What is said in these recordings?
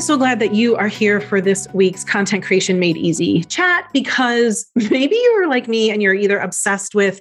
am so glad that you are here for this week's Content Creation Made Easy chat because maybe you're like me and you're either obsessed with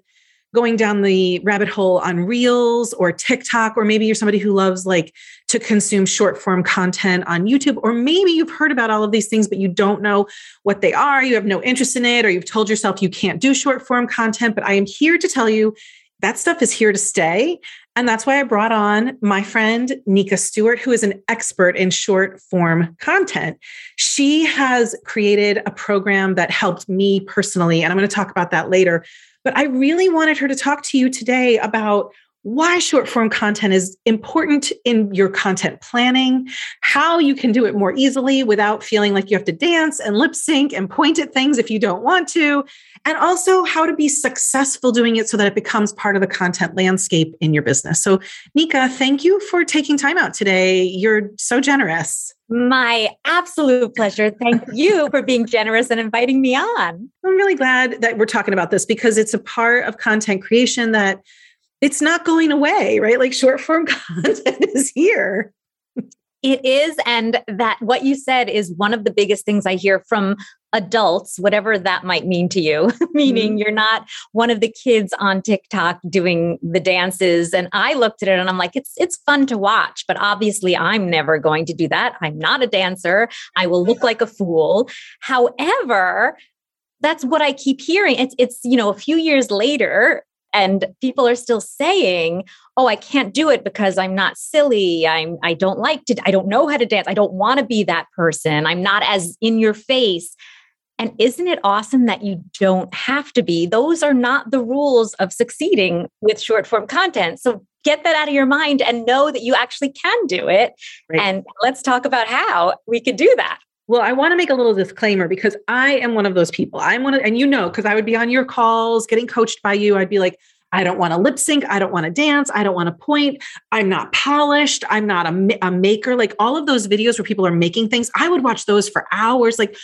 going down the rabbit hole on Reels or TikTok, or maybe you're somebody who loves like to consume short form content on YouTube, or maybe you've heard about all of these things, but you don't know what they are. You have no interest in it, or you've told yourself you can't do short form content. But I am here to tell you that stuff is here to stay. And that's why I brought on my friend Nika Stewart, who is an expert in short form content. She has created a program that helped me personally, and I'm going to talk about that later. But I really wanted her to talk to you today about why short form content is important in your content planning, how you can do it more easily without feeling like you have to dance and lip sync and point at things if you don't want to, and also how to be successful doing it so that it becomes part of the content landscape in your business. So, Nika, thank you for taking time out today. You're so generous. My absolute pleasure. Thank you for being generous and inviting me on. I'm really glad that we're talking about this because it's a part of content creation that it's not going away, right? Like short form content is here. It is. And that what you said is one of the biggest things I hear from adults, whatever that might mean to you, meaning mm-hmm. you're not one of the kids on TikTok doing the dances. And I looked at it and I'm like, it's it's fun to watch, but obviously I'm never going to do that. I'm not a dancer. I will look like a fool. However, that's what I keep hearing. It's it's you know a few years later and people are still saying oh i can't do it because i'm not silly. I'm i don't like to i don't know how to dance. I don't want to be that person. I'm not as in your face. And isn't it awesome that you don't have to be? Those are not the rules of succeeding with short form content. So get that out of your mind and know that you actually can do it. Right. and let's talk about how we could do that well, I want to make a little disclaimer because I am one of those people. I'm one of, and you know, because I would be on your calls getting coached by you. I'd be like, I don't want to lip sync. I don't want to dance. I don't want to point. I'm not polished. I'm not a, a maker. Like all of those videos where people are making things, I would watch those for hours. Like,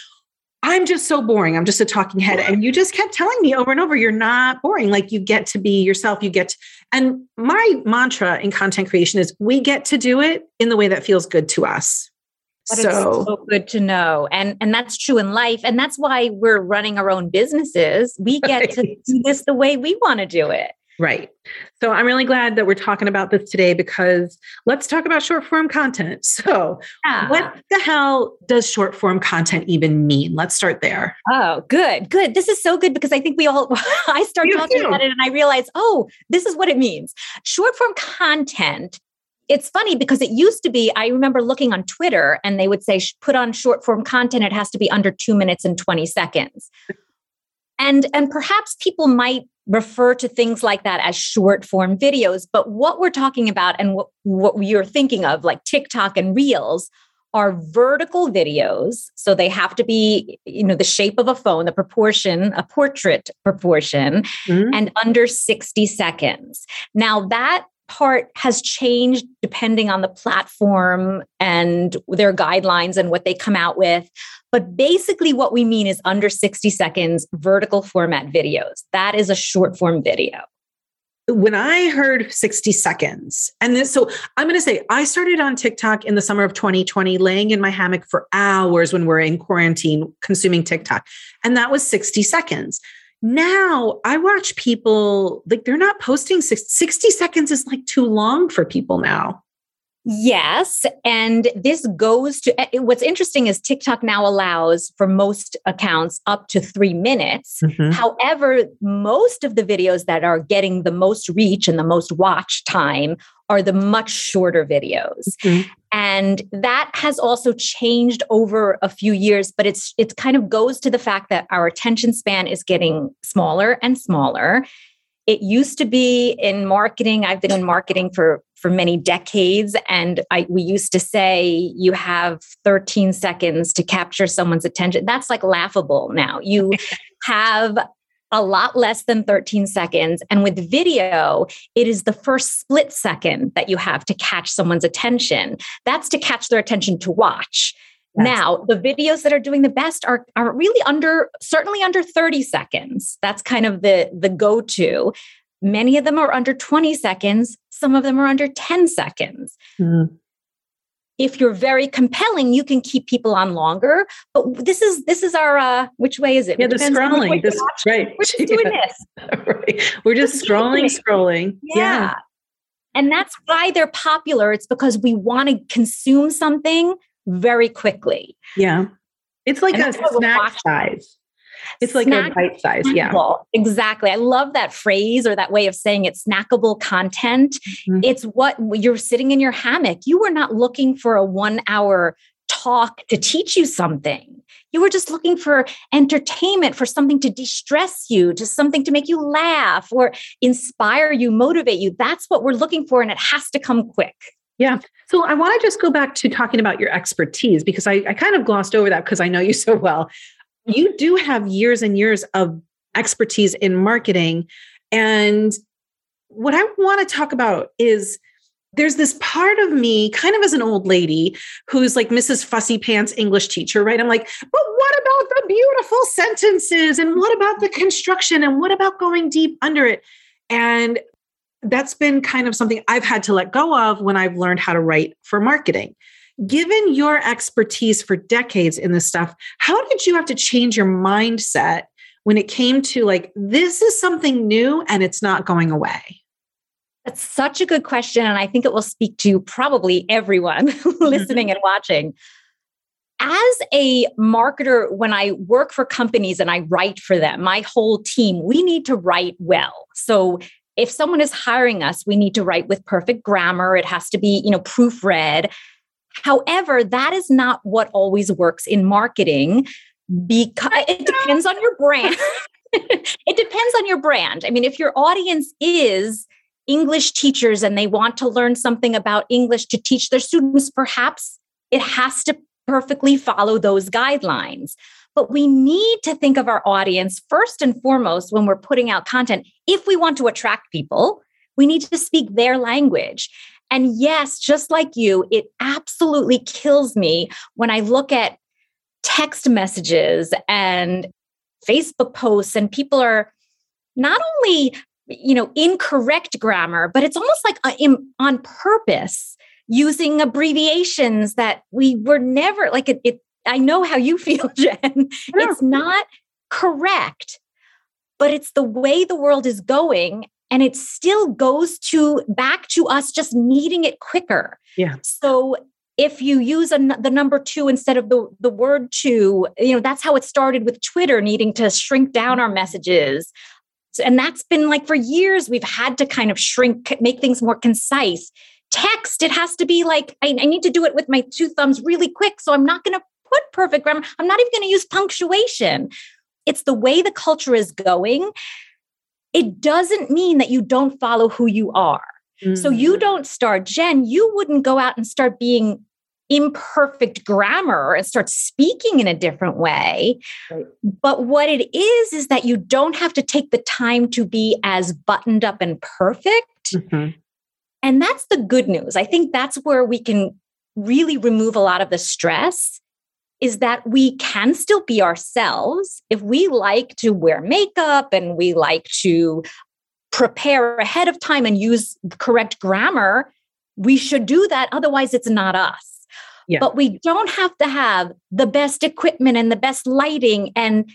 I'm just so boring. I'm just a talking head. And you just kept telling me over and over, you're not boring. Like you get to be yourself. You get, to, and my mantra in content creation is we get to do it in the way that feels good to us. But so, so good to know. And and that's true in life. And that's why we're running our own businesses. We get right. to do this the way we want to do it. Right. So I'm really glad that we're talking about this today because let's talk about short form content. So, yeah. what the hell does short form content even mean? Let's start there. Oh, good. Good. This is so good because I think we all, I started talking about it and I realize, oh, this is what it means. Short form content it's funny because it used to be i remember looking on twitter and they would say put on short form content. It has to be under 2 minutes and 20 seconds. And and perhaps people might refer to things like that as short form videos but what we're talking about and what what you're thinking of like TikTok and Reels are vertical videos. So they have to be you know the shape of a phone the proportion a portrait proportion mm-hmm. and under 60 seconds. Now that part has changed depending on the platform and their guidelines and what they come out with. But basically, what we mean is under 60 seconds vertical format videos. That is a short form video. When I heard 60 seconds, and this, so I'm going to say, I started on TikTok in the summer of 2020, laying in my hammock for hours when we're in quarantine consuming TikTok. And that was 60 seconds now I watch people like they're not posting 60 seconds is like too long for people now. Yes. And this goes to eh, what's interesting is TikTok now allows for most accounts up to three minutes. Mm-hmm. However, most of the videos that are getting the most reach and the most watch time are the much shorter videos. Mm-hmm. And that has also changed over a few years, but it's it kind of goes to the fact that our attention span is getting smaller and smaller. It used to be in marketing. I've been in marketing for for many decades and I we used to say you have 13 seconds to capture someone's attention. That's like laughable now. You have a lot less than 13 seconds. And with video, it is the first split second that you have to catch someone's attention. That's to catch their attention to watch. Yes. Now, the videos that are doing the best are, are really under, certainly under 30 seconds. That's kind of the, the go to. Many of them are under 20 seconds, some of them are under 10 seconds. Mm-hmm. If you're very compelling, you can keep people on longer. But this is this is our uh which way is it? Yeah, the scrolling. This, right. We're just doing yeah. this. right. We're just scrolling, scrolling. Yeah. yeah. And that's why they're popular. It's because we want to consume something very quickly. Yeah. It's like and a snack size. It's like Snack- a bite size. Yeah. Exactly. I love that phrase or that way of saying it snackable content. Mm-hmm. It's what you're sitting in your hammock. You were not looking for a one hour talk to teach you something. You were just looking for entertainment, for something to de stress you, just something to make you laugh or inspire you, motivate you. That's what we're looking for. And it has to come quick. Yeah. So I want to just go back to talking about your expertise because I, I kind of glossed over that because I know you so well you do have years and years of expertise in marketing. And what I want to talk about is there's this part of me, kind of as an old lady, who's like Mrs. Fussy Pants English teacher, right? I'm like, but what about the beautiful sentences? And what about the construction? And what about going deep under it? And that's been kind of something I've had to let go of when I've learned how to write for marketing given your expertise for decades in this stuff, how did you have to change your mindset when it came to like, this is something new and it's not going away? That's such a good question. And I think it will speak to probably everyone listening and watching. As a marketer, when I work for companies and I write for them, my whole team, we need to write well. So if someone is hiring us, we need to write with perfect grammar. It has to be, you know, proofread. However, that is not what always works in marketing because it depends on your brand. it depends on your brand. I mean, if your audience is English teachers and they want to learn something about English to teach their students, perhaps it has to perfectly follow those guidelines. But we need to think of our audience first and foremost when we're putting out content. If we want to attract people, we need to speak their language. And yes, just like you, it absolutely kills me when I look at text messages and Facebook posts and people are not only you know incorrect grammar but it's almost like on purpose using abbreviations that we were never like it, it i know how you feel jen. It's not correct but it's the way the world is going and it still goes to back to us just needing it quicker. Yeah. So if you use a, the number two instead of the, the word two, you know, that's how it started with Twitter needing to shrink down our messages. And that's been like for years, we've had to kind of shrink, make things more concise. Text, it has to be like, I, I need to do it with my two thumbs really quick. So I'm not going to put perfect grammar. I'm not even going to use punctuation. It's the way the culture is going it doesn't mean that you don't follow who you are. Mm-hmm. So you mm. don't start, Jen, you wouldn't go out and start being imperfect grammar and start speaking in a different way. Right. But what it is, is that you don't have to take the time to be as buttoned up and perfect. Mm-hmm. And that's the good news. I think that's where we can really remove a lot of the stress is that we can still be ourselves if we like to wear makeup and we like to prepare ahead of time and use correct grammar we should do that. Otherwise it's not us. Yeah. but we don't have to have the best equipment and the best lighting and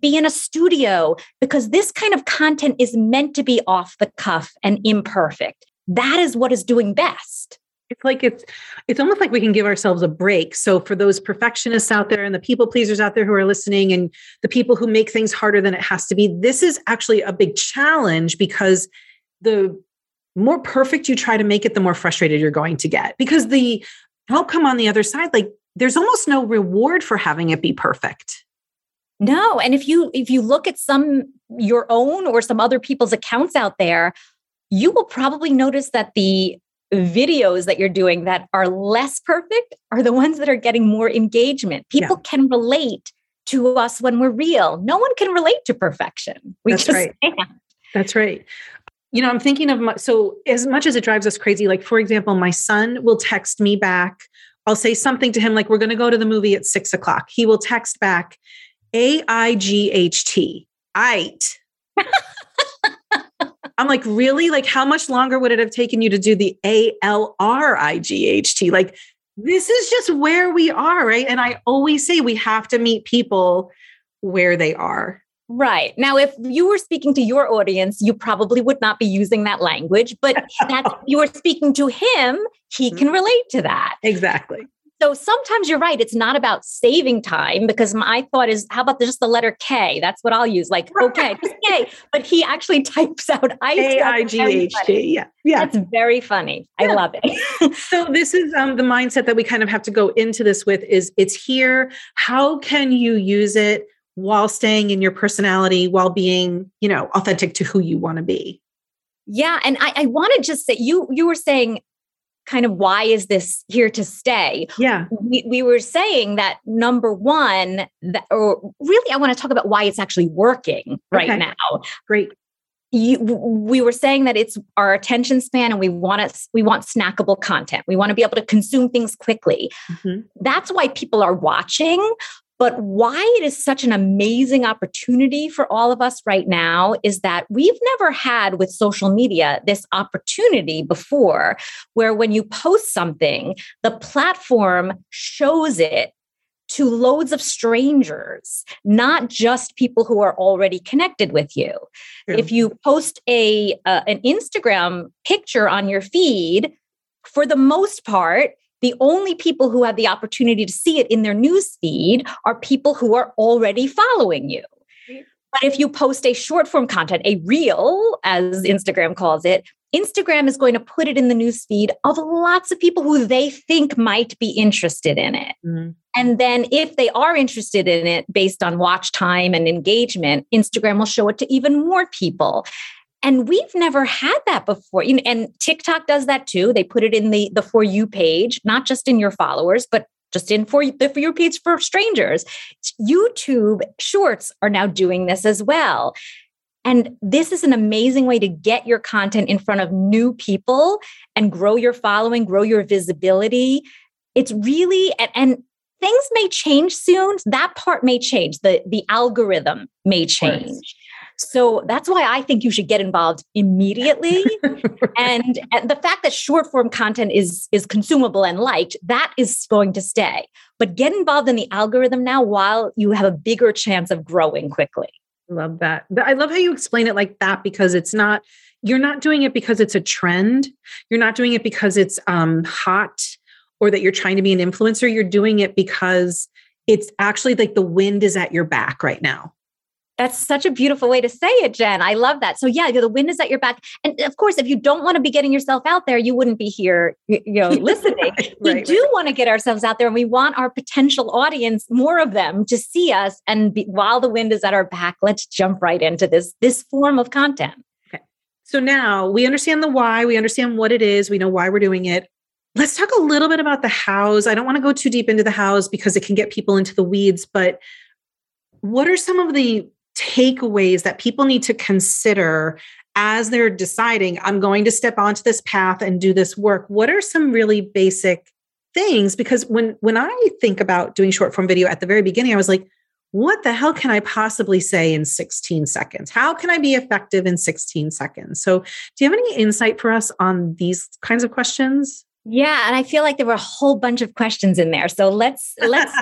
be in a studio because this kind of content is meant to be off the cuff and imperfect. That is what is doing best it's like it's it's almost like we can give ourselves a break. So for those perfectionists out there and the people pleasers out there who are listening and the people who make things harder than it has to be this is actually a big challenge because the more perfect you try to make it the more frustrated you're going to get. Because the outcome on the other side like there's almost no reward for having it be perfect. No and if you if you look at some your own or some other people's accounts out there you will probably notice that the videos that you're doing that are less perfect are the ones that are getting more engagement. People yeah. can relate to us when we're real. No one can relate to perfection. We That's right. Can't. That's right. You know, I'm thinking of my, so as much as it drives us crazy, like for example, my son will text me back. I'll say something to him like, we're going to go to the movie at six o'clock. He will text back, A I G H T, eight. I'm like, really? Like, how much longer would it have taken you to do the A L R I G H T? Like, this is just where we are, right? And I always say we have to meet people where they are. Right. Now, if you were speaking to your audience, you probably would not be using that language, but that's you are speaking to him, he can mm-hmm. relate to that. Exactly. So sometimes you're right. It's not about saving time because my thought is, how about just the letter K? That's what I'll use. Like, okay, just K. But he actually types out I I G H T. Yeah. Yeah. That's very funny. Yeah. I love it. so this is um, the mindset that we kind of have to go into this with is it's here. How can you use it while staying in your personality, while being, you know, authentic to who you want to be? Yeah. And I, I want to just say you you were saying kind of why is this here to stay? Yeah. We, we were saying that number one, that, or really, I want to talk about why it's actually working right okay. now. Great. You, we were saying that it's our attention span and we want us we want snackable content. We want to be able to consume things quickly. Mm-hmm. That's why people are watching. But why it is such an amazing opportunity for all of us right now is that we've never had with social media this opportunity before, where when you post something, the platform shows it to loads of strangers, not just people who are already connected with you. Yeah. If you post a uh, an Instagram picture on your feed, for the most part, the only people who have the opportunity to see it in their news feed are people who are already following you. But if you post a short form content, a reel, as Instagram calls it, Instagram is going to put it in the news feed of lots of people who they think might be interested in it. Mm-hmm. And then if they are interested in it based on watch time and engagement, Instagram will show it to even more people. And we've never had that before. You And TikTok does that too. They put it in the, the For You page, not just in your followers, but just in for the For You page for strangers. YouTube shorts are now doing this as well. And this is an amazing way to get your content in front of new people and grow your following, grow your visibility. It's really, and, and things may change soon. That part may change. The, the algorithm may change. So that's why I think you should get involved immediately. and, and the fact that short form content is is consumable and liked, that is going to stay. But get involved in the algorithm now while you have a bigger chance of growing quickly. Love that. I love how you explain it like that because it's not you're not doing it because it's a trend. You're not doing it because it's um, hot or that you're trying to be an influencer. You're doing it because it's actually like the wind is at your back right now. That's such a beautiful way to say it, Jen. I love that. So yeah, the wind is at your back. And of course, if you don't want to be getting yourself out there, you wouldn't be here, you know, listening. right, we right, do right. want to get ourselves out there and we want our potential audience, more of them to see us. And be, while the wind is at our back, let's jump right into this, this form of content. Okay. So now we understand the why, we understand what it is, we know why we're doing it. Let's talk a little bit about the hows. I don't want to go too deep into the hows because it can get people into the weeds, but what are some of the takeaways that people need to consider as they're deciding, I'm going to step onto this path and do this work? What are some really basic things? Because when when I think about doing short form video at the very beginning, I was like, what the hell can I possibly say in 16 seconds? How can I be effective in 16 seconds? So, do you have any insight for us on these kinds of questions? Yeah, and I feel like there were a whole bunch of questions in there. So let's let's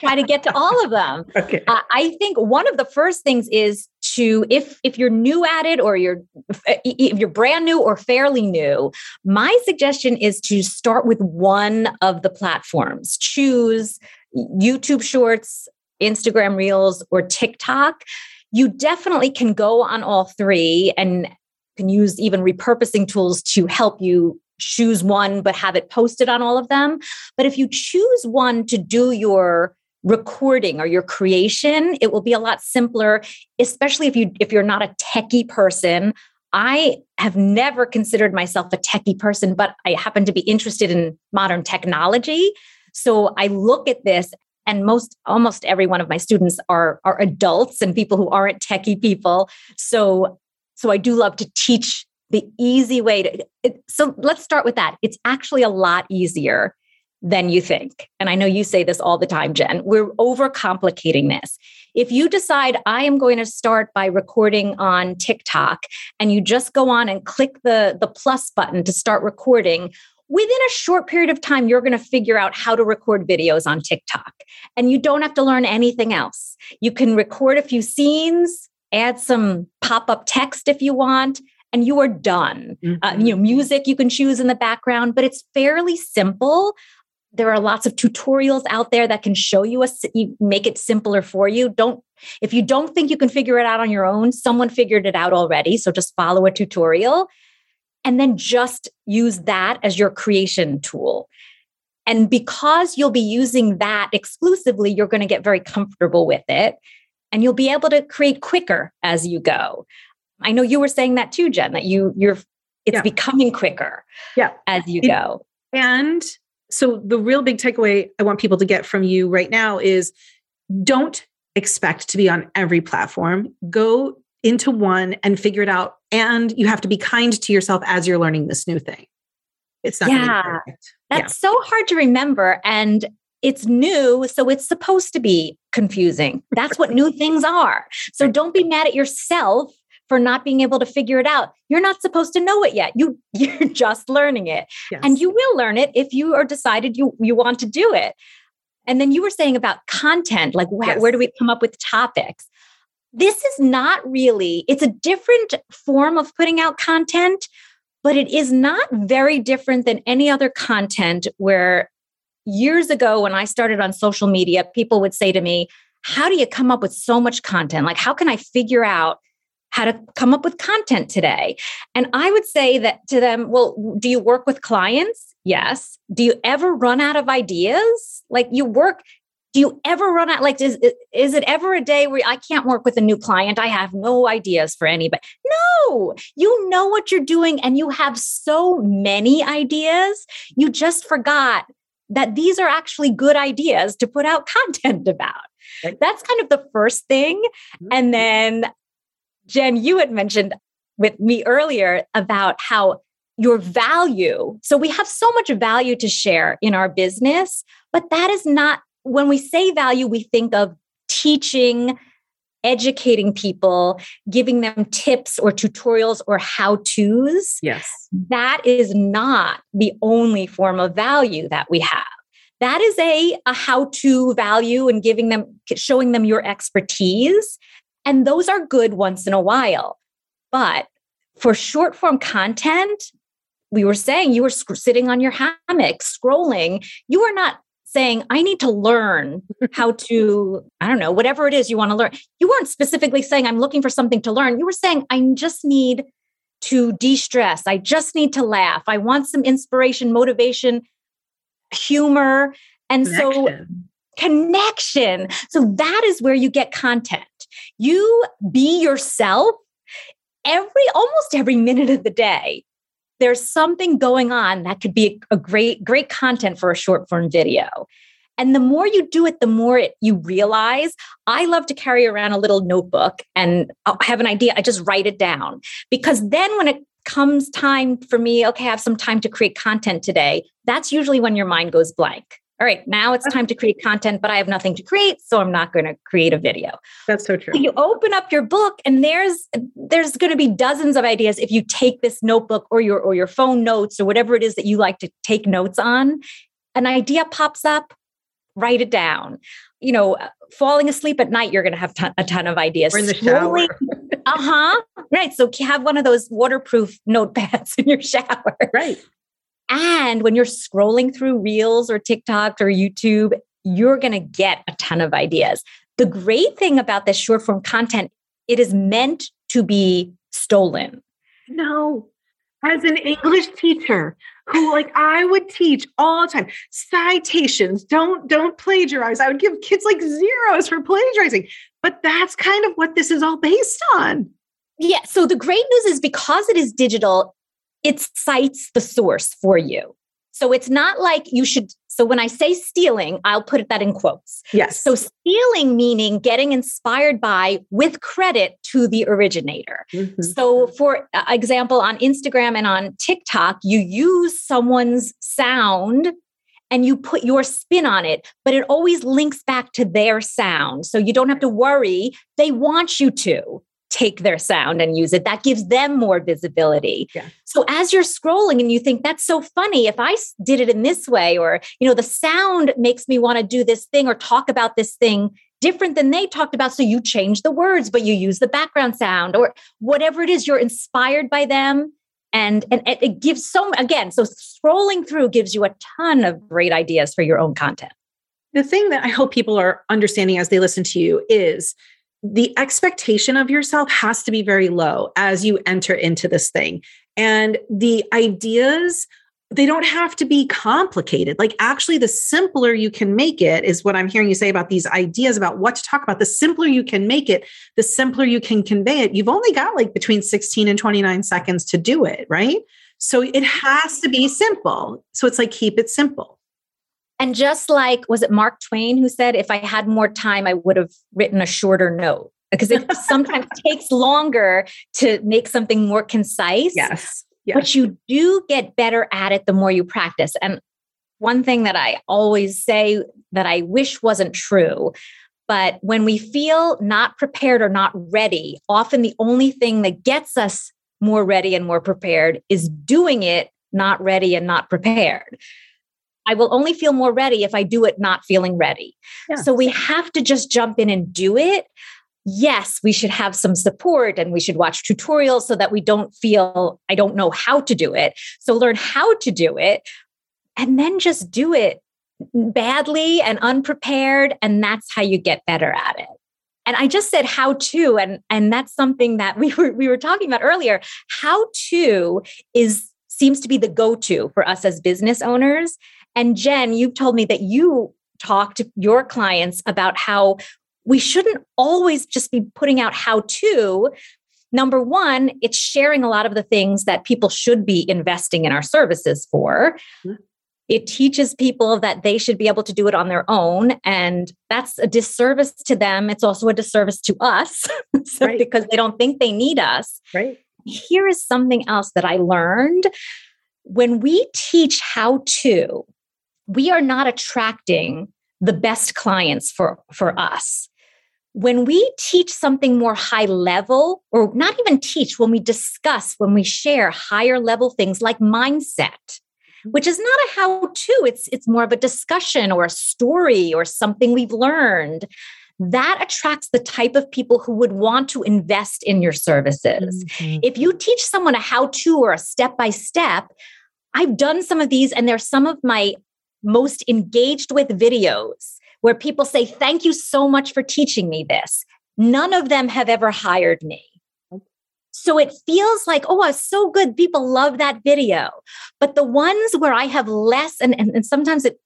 try to get to all of them. Okay. Uh, I think one of the first things is to if if you're new at it or you're if you're brand new or fairly new, my suggestion is to start with one of the platforms. Choose YouTube Shorts, Instagram Reels, or TikTok. You definitely can go on all three and can use even repurposing tools to help you choose one but have it posted on all of them. But if you choose one to do your recording or your creation, it will be a lot simpler, especially if you if you're not a techie person. I have never considered myself a techie person, but I happen to be interested in modern technology. So I look at this and most almost every one of my students are are adults and people who aren't techie people. So so I do love to teach the easy way to it, so let's start with that it's actually a lot easier than you think and i know you say this all the time jen we're overcomplicating this if you decide i am going to start by recording on tiktok and you just go on and click the the plus button to start recording within a short period of time, you're going to figure out how to record videos on TikTok. And you don't have to learn anything else. You can record a few scenes, add some pop up text if you want, and you are done. Mm-hmm. Uh, you know, music you can choose in the background, but it's fairly simple. There are lots of tutorials out there that can show you a you make it simpler for you. Don't if you don't think you can figure it out on your own, someone figured it out already. So just follow a tutorial and then just use that as your creation tool. And because you'll be using that exclusively, you're going to get very comfortable with it and you'll be able to create quicker as you go. I know you were saying that too, Jen, that you you're it's yeah. becoming quicker yeah. as you it, go. And so the real big takeaway I want people to get from you right now is don't expect to be on every platform. Go into one and figure it out. And you have to be kind to yourself as you're learning this new thing. It's not yeah, That's yeah. so hard to remember. And it's new, so it's supposed to be confusing. That's what new things are. So don't be mad at yourself for not being able to figure it out. You're not supposed to know it yet. You you're just learning it. Yes. And you will learn it if you are decided you you want to do it. And then you were saying about content, like wh- yes. where do we come up with topics? This is not really, it's a different form of putting out content, but it is not very different than any other content where years ago when I started on social media, people would say to me, How do you come up with so much content? Like, how can I figure out how to come up with content today? And I would say that to them, Well, do you work with clients? Yes. Do you ever run out of ideas? Like, you work, do you ever run out like is, is it ever a day where i can't work with a new client i have no ideas for anybody no you know what you're doing and you have so many ideas you just forgot that these are actually good ideas to put out content about. That's kind of the first thing. Mm-hmm. And then, Jen, you had mentioned with me earlier about how your value. So we have so much value to share in our business, but that is not, when we say value, we think of teaching educating people, giving them tips or tutorials or how to's. Yes. That is not the only form of value that we have. That is a, a how to value and giving them, showing them your expertise. And those are good once in a while. But for short form content, we were saying you were sitting on your hammock scrolling. You are not saying, I need to learn how to, I don't know, whatever it is you want to learn. You weren't specifically saying, I'm looking for something to learn. You were saying, I just need to de stress. I just need to laugh. I want some inspiration, motivation, humor. And connection. so, connection. So, that is where you get content. You be yourself every, almost every minute of the day. There's something going on that could be a great great content for a short form video. And the more you do it the more it, you realize i love to carry around a little notebook and i have an idea. I just write it down. Because then when it comes time for me okay i have some time to create content today that's usually when your mind goes blank all right, now it's time to create content, but I have nothing to create, so I'm not going to create a video. That's so true. So you open up your book and there's there's going to be dozens of ideas if you take this notebook or your or your phone notes or whatever it is that you like to take notes on. An idea pops up, write it down. You know, falling asleep at night, you're going to have ton, a ton of ideas. Or in the shower. uh huh. Right. So have one of those waterproof notepads in your shower. Right. And when you're scrolling through Reels or TikTok or YouTube, you're going to get a ton of ideas. The great thing about this short form content, it is meant to be stolen. No. As an English teacher who like I would teach all the time citations, don't don't plagiarize. I would give kids like zeros for plagiarizing. But that's kind of what this is all based on. Yeah. So the great news is because it is digital, it cites the source for you. So it's not like you should. So when I say stealing, I'll put that in quotes. Yes. So stealing meaning getting inspired by with credit to the originator. Mm-hmm. So for example, on Instagram and on TikTok, you use someone's sound and you put your spin on it, but it always links back to their sound. So you don't have to worry. They want you to. Take their sound and use it. That gives them more visibility. Yeah. So as you're scrolling and you think that's so funny, if I did it in this way, or you know, the sound makes me want to do this thing or talk about this thing different than they talked about. So you change the words, but you use the background sound or whatever it is, you're inspired by them. And, and it gives so again, so scrolling through gives you a ton of great ideas for your own content. The thing that I hope people are understanding as they listen to you is the expectation of yourself has to be very low as you enter into this thing. And the ideas, they don't have to be complicated. Like, actually, the simpler you can make it is what I'm hearing you say about these ideas about what to talk about. The simpler you can make it, the simpler you can convey it. You've only got like between 16 and 29 seconds to do it, right? So it has to be simple. So it's like, keep it simple. And just like, was it Mark Twain who said, if I had more time, I would have written a shorter note? Because it sometimes takes longer to make something more concise. Yes. yes. But you do get better at it the more you practice. And one thing that I always say that I wish wasn't true, but when we feel not prepared or not ready, often the only thing that gets us more ready and more prepared is doing it not ready and not prepared. I will only feel more ready if I do it not feeling ready. Yeah. So we have to just jump in and do it. Yes, we should have some support and we should watch tutorials so that we don't feel I don't know how to do it. So learn how to do it and then just do it badly and unprepared and that's how you get better at it and i just said how to and and that's something that we were we were talking about earlier how to is seems to be the go to for us as business owners and Jen, you've told me that you talk to your clients about how we shouldn't always just be putting out how to. Number one, it's sharing a lot of the things that people should be investing in our services for. Mm-hmm. It teaches people that they should be able to do it on their own. And that's a disservice to them. It's also a disservice to us so, right. because they don't think they need us. Right. Here is something else that I learned. When we teach how to, we are not attracting the best clients for, for us. When we teach something more high level, or not even teach, when we discuss, when we share higher level things like mindset, mm-hmm. which is not a how to, it's, it's more of a discussion or a story or something we've learned that attracts the type of people who would want to invest in your services. Mm-hmm. If you teach someone a how to or a step by step, I've done some of these, and they're some of my most engaged with videos where people say, Thank you so much for teaching me this. None of them have ever hired me. So it feels like, oh, it's so good. People love that video. But the ones where I have less, and, and, and sometimes it,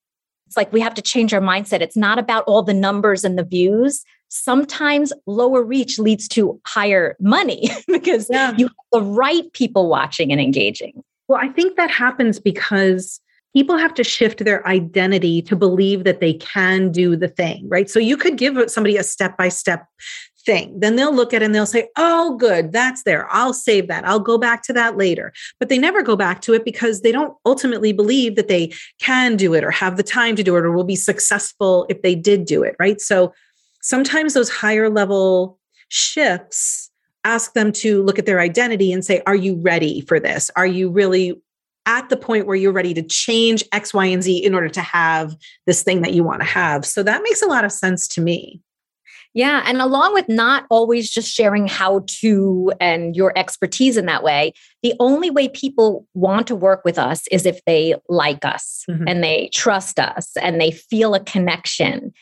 it's like we have to change our mindset. It's not about all the numbers and the views. Sometimes lower reach leads to higher money because yeah. you have the right people watching and engaging. Well, I think that happens because people have to shift their identity to believe that they can do the thing, right? So you could give somebody a step by step thing. Then they'll look at it and they'll say, oh, good, that's there. I'll save that. I'll go back to that later. But they never go back to it because they don't ultimately believe that they can do it or have the time to do it or will be successful if they did do it, right? So sometimes those higher level shifts ask them to look at their identity and say, Are you ready for this? Are you really at the point where you're ready to change X, Y, and Z in order to have this thing that you want to have. So that makes a lot of sense to me. Yeah. And along with not always just sharing how to and your expertise in that way, the only way people want to work with us is if they like us mm-hmm. and they trust us and they feel a connection.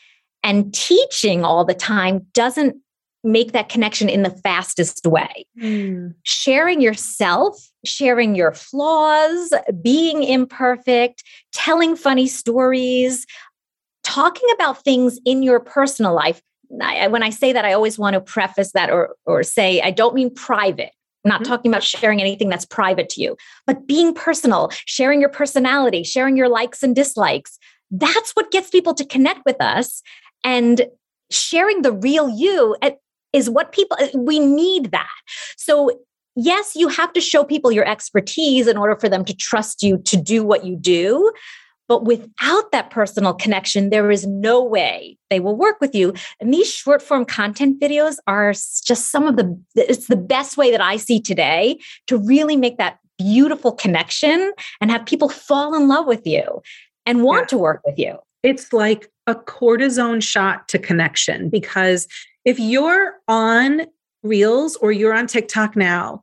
And teaching all the time doesn't make that connection in the fastest way. Mm. Sharing yourself, sharing your flaws, being imperfect, telling funny stories, talking about things in your personal life. I, when I say that, I always want to preface that or, or say, I don't mean private. I'm not mm-hmm. talking about sharing anything that's private to you, but being personal, sharing your personality, sharing your likes and dislikes. That's what gets people to connect with us. And sharing the real you is what people uh, we need that. So yes, you have to show people your expertise in order for them to trust you to do what you do. But without that personal connection, there is no way they will work with you. And these short form content videos are just some of the, it's the best way that I see today to really make that beautiful connection and have people fall in love with you and want yeah. to work with you. It's like a cortisone shot to connection because if you're on Reels or you're on TikTok now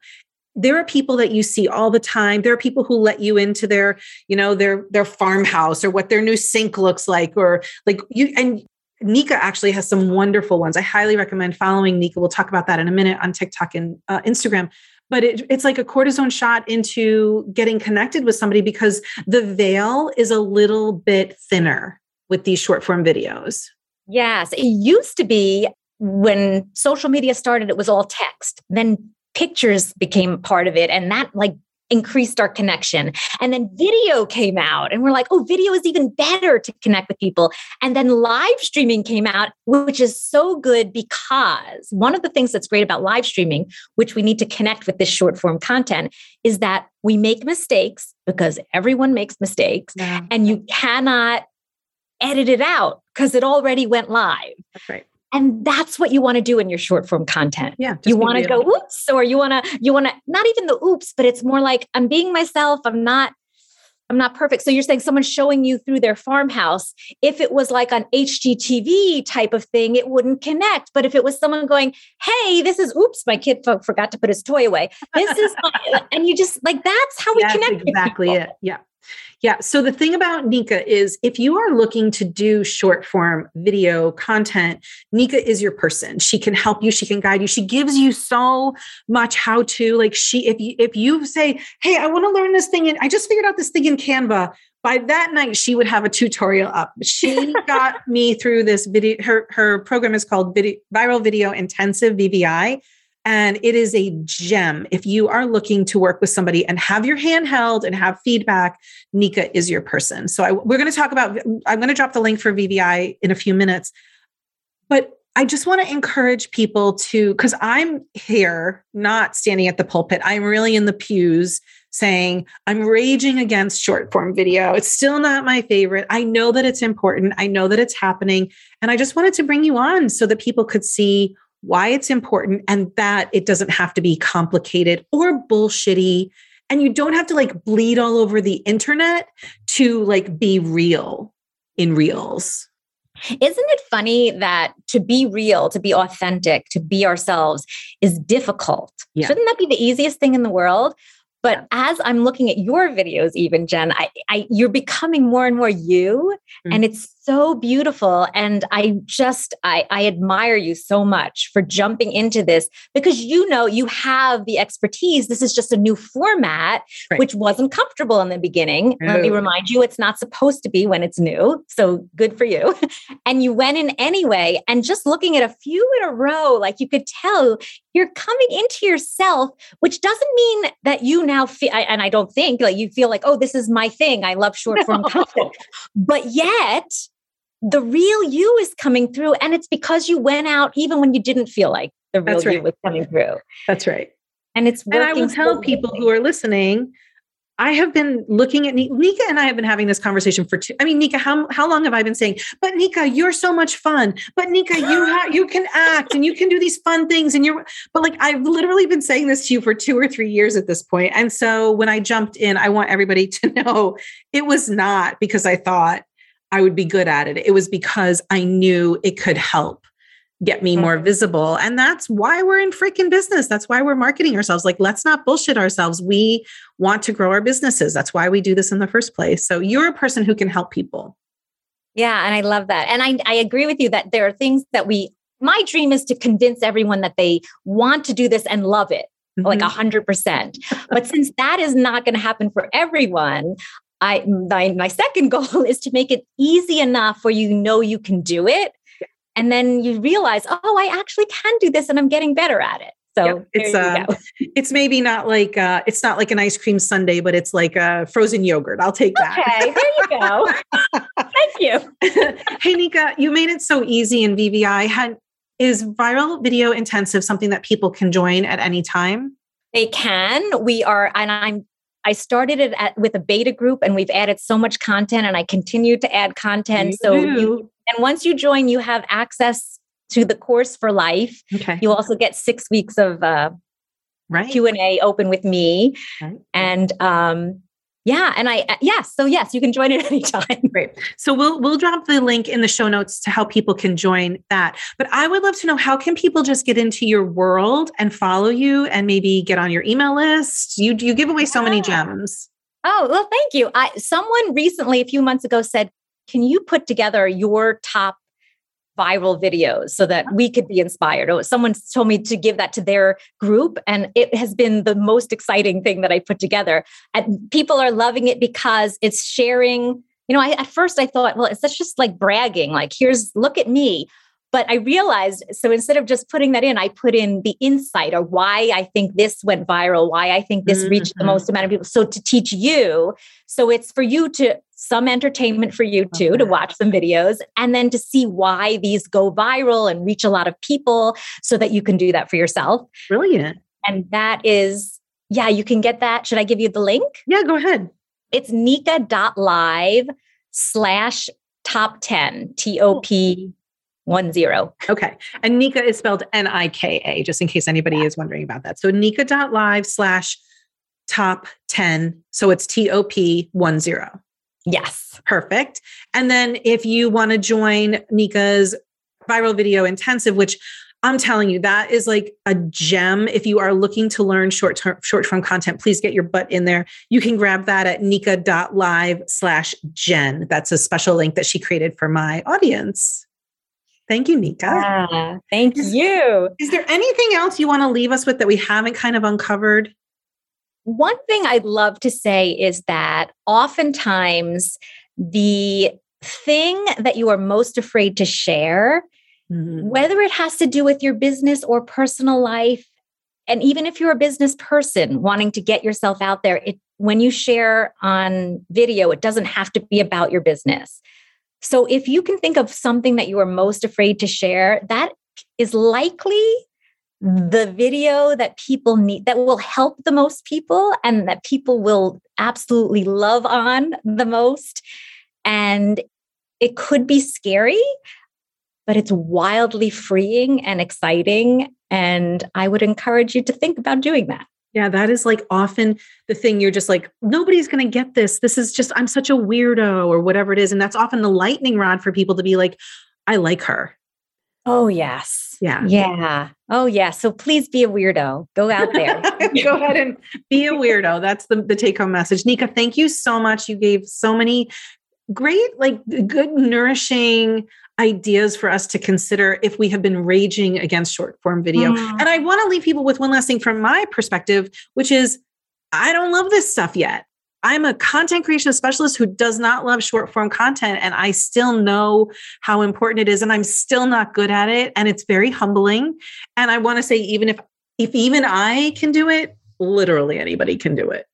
there are people that you see all the time there are people who let you into their you know their their farmhouse or what their new sink looks like or like you and Nika actually has some wonderful ones. I highly recommend following Nika. We'll talk about that in a minute on TikTok and uh, Instagram. But it, it's like a cortisone shot into getting connected with somebody because the veil is a little bit thinner with these short form videos. Yes. It used to be when social media started, it was all text. Then pictures became part of it and that like increased our connection. And then video came out, and we're like, oh, video is even better to connect with people. And then live streaming came out, which is so good because one of the things that's great about live streaming, which we need to connect with this short form content, is that we make mistakes because everyone makes mistakes, yeah. and you cannot edit it out because it already went live. That's right and that's what you want to do in your short form content. Yeah you want to go oops or you want to you want to not even the oops but it's more like i'm being myself i'm not i'm not perfect. So you're saying someone's showing you through their farmhouse if it was like an hgtv type of thing it wouldn't connect. But if it was someone going hey this is oops my kid forgot to put his toy away this is my, and you just like that's how we that's connect exactly it. Yeah yeah. So the thing about Nika is if you are looking to do short form video content, Nika is your person. She can help you, she can guide you. She gives you so much how to like she if you if you say, "Hey, I want to learn this thing and I just figured out this thing in Canva." By that night she would have a tutorial up. She got me through this video her her program is called video, Viral Video Intensive VVI and it is a gem. If you are looking to work with somebody and have your hand held and have feedback, Nika is your person. So I, we're going to talk about, I'm going to drop the link for VVI in a few minutes. But I just want to encourage people to, because I'm here, not standing at the pulpit, I'm really in the pews saying, I'm raging against short form video. It's still not my favorite. I know that it's important. I know that it's happening. And I just wanted to bring you on so that people could see why it's important and that it doesn't have to be complicated or bullshitty. And you don't have to like bleed all over the internet to like be real in reels. Isn't it funny that to be real to be authentic to be ourselves is difficult? Yeah. shouldn't that be the easiest thing in the world? But as I'm looking at your videos, even Jen, I, I you're becoming more and more you, mm-hmm. and it's so beautiful. And I just I, I admire you so much for jumping into this because you know you have the expertise. This is just a new format, right. which wasn't comfortable in the beginning. Let me remind you, it's not supposed to be when it's new. So good for you. and you went in anyway. And just looking at a few in a row, like you could tell you're coming into yourself, which doesn't mean that you now feel, and I don't think like you feel like, oh, this is my thing. I love short form no. content. But yet, the real you is coming through. And it's because you went out even when you didn't feel like the real you was coming through. That's right. And it's and I will tell people who are listening I have been looking at Nika and I have been having this conversation for two. I mean, Nika, how, how long have I been saying, but Nika, you're so much fun. But Nika, you ha- you can act and you can do these fun things. And you're, but like, I've literally been saying this to you for two or three years at this point. And so when I jumped in, I want everybody to know it was not because I thought I would be good at it. It was because I knew it could help get me more mm-hmm. visible. And that's why we're in freaking business. That's why we're marketing ourselves. Like, let's not bullshit ourselves. We want to grow our businesses. That's why we do this in the first place. So you're a person who can help people. Yeah. And I love that. And I, I agree with you that there are things that we, my dream is to convince everyone that they want to do this and love it. Mm-hmm. Like a hundred percent. But since that is not going to happen for everyone, I my, my second goal is to make it easy enough where you know you can do it and then you realize oh i actually can do this and i'm getting better at it so yep. it's uh, it's maybe not like uh, it's not like an ice cream sundae, but it's like a frozen yogurt. I'll take that. Okay, there you go. Thank you. hey Nika, you made it so easy in VVI. Had is viral video intensive something that people can join at any time? They can. We are, and I'm I started it at, with a beta group and we've added so much content and I continue to add content. You so you, and once you join, you have access to the course for life. Okay. You also get six weeks of uh, right. Q&A open with me. Right. And um, yeah, and I uh, yes, so yes, you can join it anytime. Great. So we'll we'll drop the link in the show notes to how people can join that. But I would love to know how can people just get into your world and follow you and maybe get on your email list? You you give away so many gems. Oh, well, thank you. I someone recently a few months ago said, "Can you put together your top viral videos so that we could be inspired. Oh, someone told me to give that to their group, and it has been the most exciting thing that I put together. And people are loving it because it's sharing. You know, I, at first I thought, well, it's just like bragging, like, here's, look at me. But I realized, so instead of just putting that in, I put in the insight or why I think this went viral, why I think this mm-hmm. reached the mm-hmm. most amount of people. So to teach you, so it's for you to some entertainment for you too to watch some videos and then to see why these go viral and reach a lot of people so that you can do that for yourself. Brilliant. And that is, yeah, you can get that. Should I give you the link? Yeah, go ahead. It's nika.live slash top 10, T O P one zero. Okay. And Nika is spelled N I K A, just in case anybody yeah. is wondering about that. So nika.live slash top 10. So it's T O P one zero. Yes. Perfect. And then if you want to join Nika's viral video intensive, which I'm telling you, that is like a gem. If you are looking to learn short term, short form content, please get your butt in there. You can grab that at nika.live slash Jen. That's a special link that she created for my audience. Thank you, Nika. Ah, thank is, you. Is there anything else you want to leave us with that we haven't kind of uncovered? One thing I'd love to say is that oftentimes the thing that you are most afraid to share, mm-hmm. whether it has to do with your business or personal life, and even if you're a business person wanting to get yourself out there, it when you share on video, it doesn't have to be about your business. So if you can think of something that you are most afraid to share, that is likely the video that people need that will help the most people and that people will absolutely love on the most. And it could be scary, but it's wildly freeing and exciting. And I would encourage you to think about doing that. Yeah, that is like often the thing you're just like, nobody's going to get this. This is just, I'm such a weirdo or whatever it is. And that's often the lightning rod for people to be like, I like her. Oh, yes. Yeah. Yeah. Oh, yeah. So please be a weirdo. Go out there. Go ahead and be a weirdo. That's the, the take home message. Nika, thank you so much. You gave so many great, like good, nourishing ideas for us to consider if we have been raging against short form video. Mm. And I want to leave people with one last thing from my perspective, which is I don't love this stuff yet. I'm a content creation specialist who does not love short form content, and I still know how important it is, and I'm still not good at it. And it's very humbling. And I want to say, even if if even I can do it, literally anybody can do it.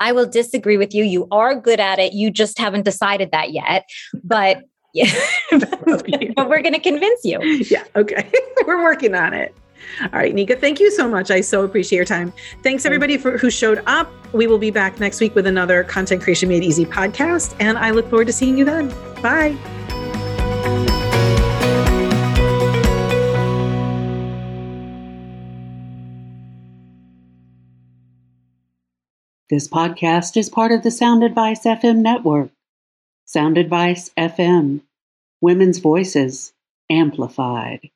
I will disagree with you. You are good at it. You just haven't decided that yet. But yeah, but we're going to convince you. Yeah. Okay. we're working on it. All right, Nika, thank you so much. I so appreciate your time. Thanks everybody for who showed up. We will be back next week with another Content Creation Made Easy podcast, and I look forward to seeing you then. Bye. This podcast is part of the Sound Advice FM network. Sound Advice FM, women's voices amplified.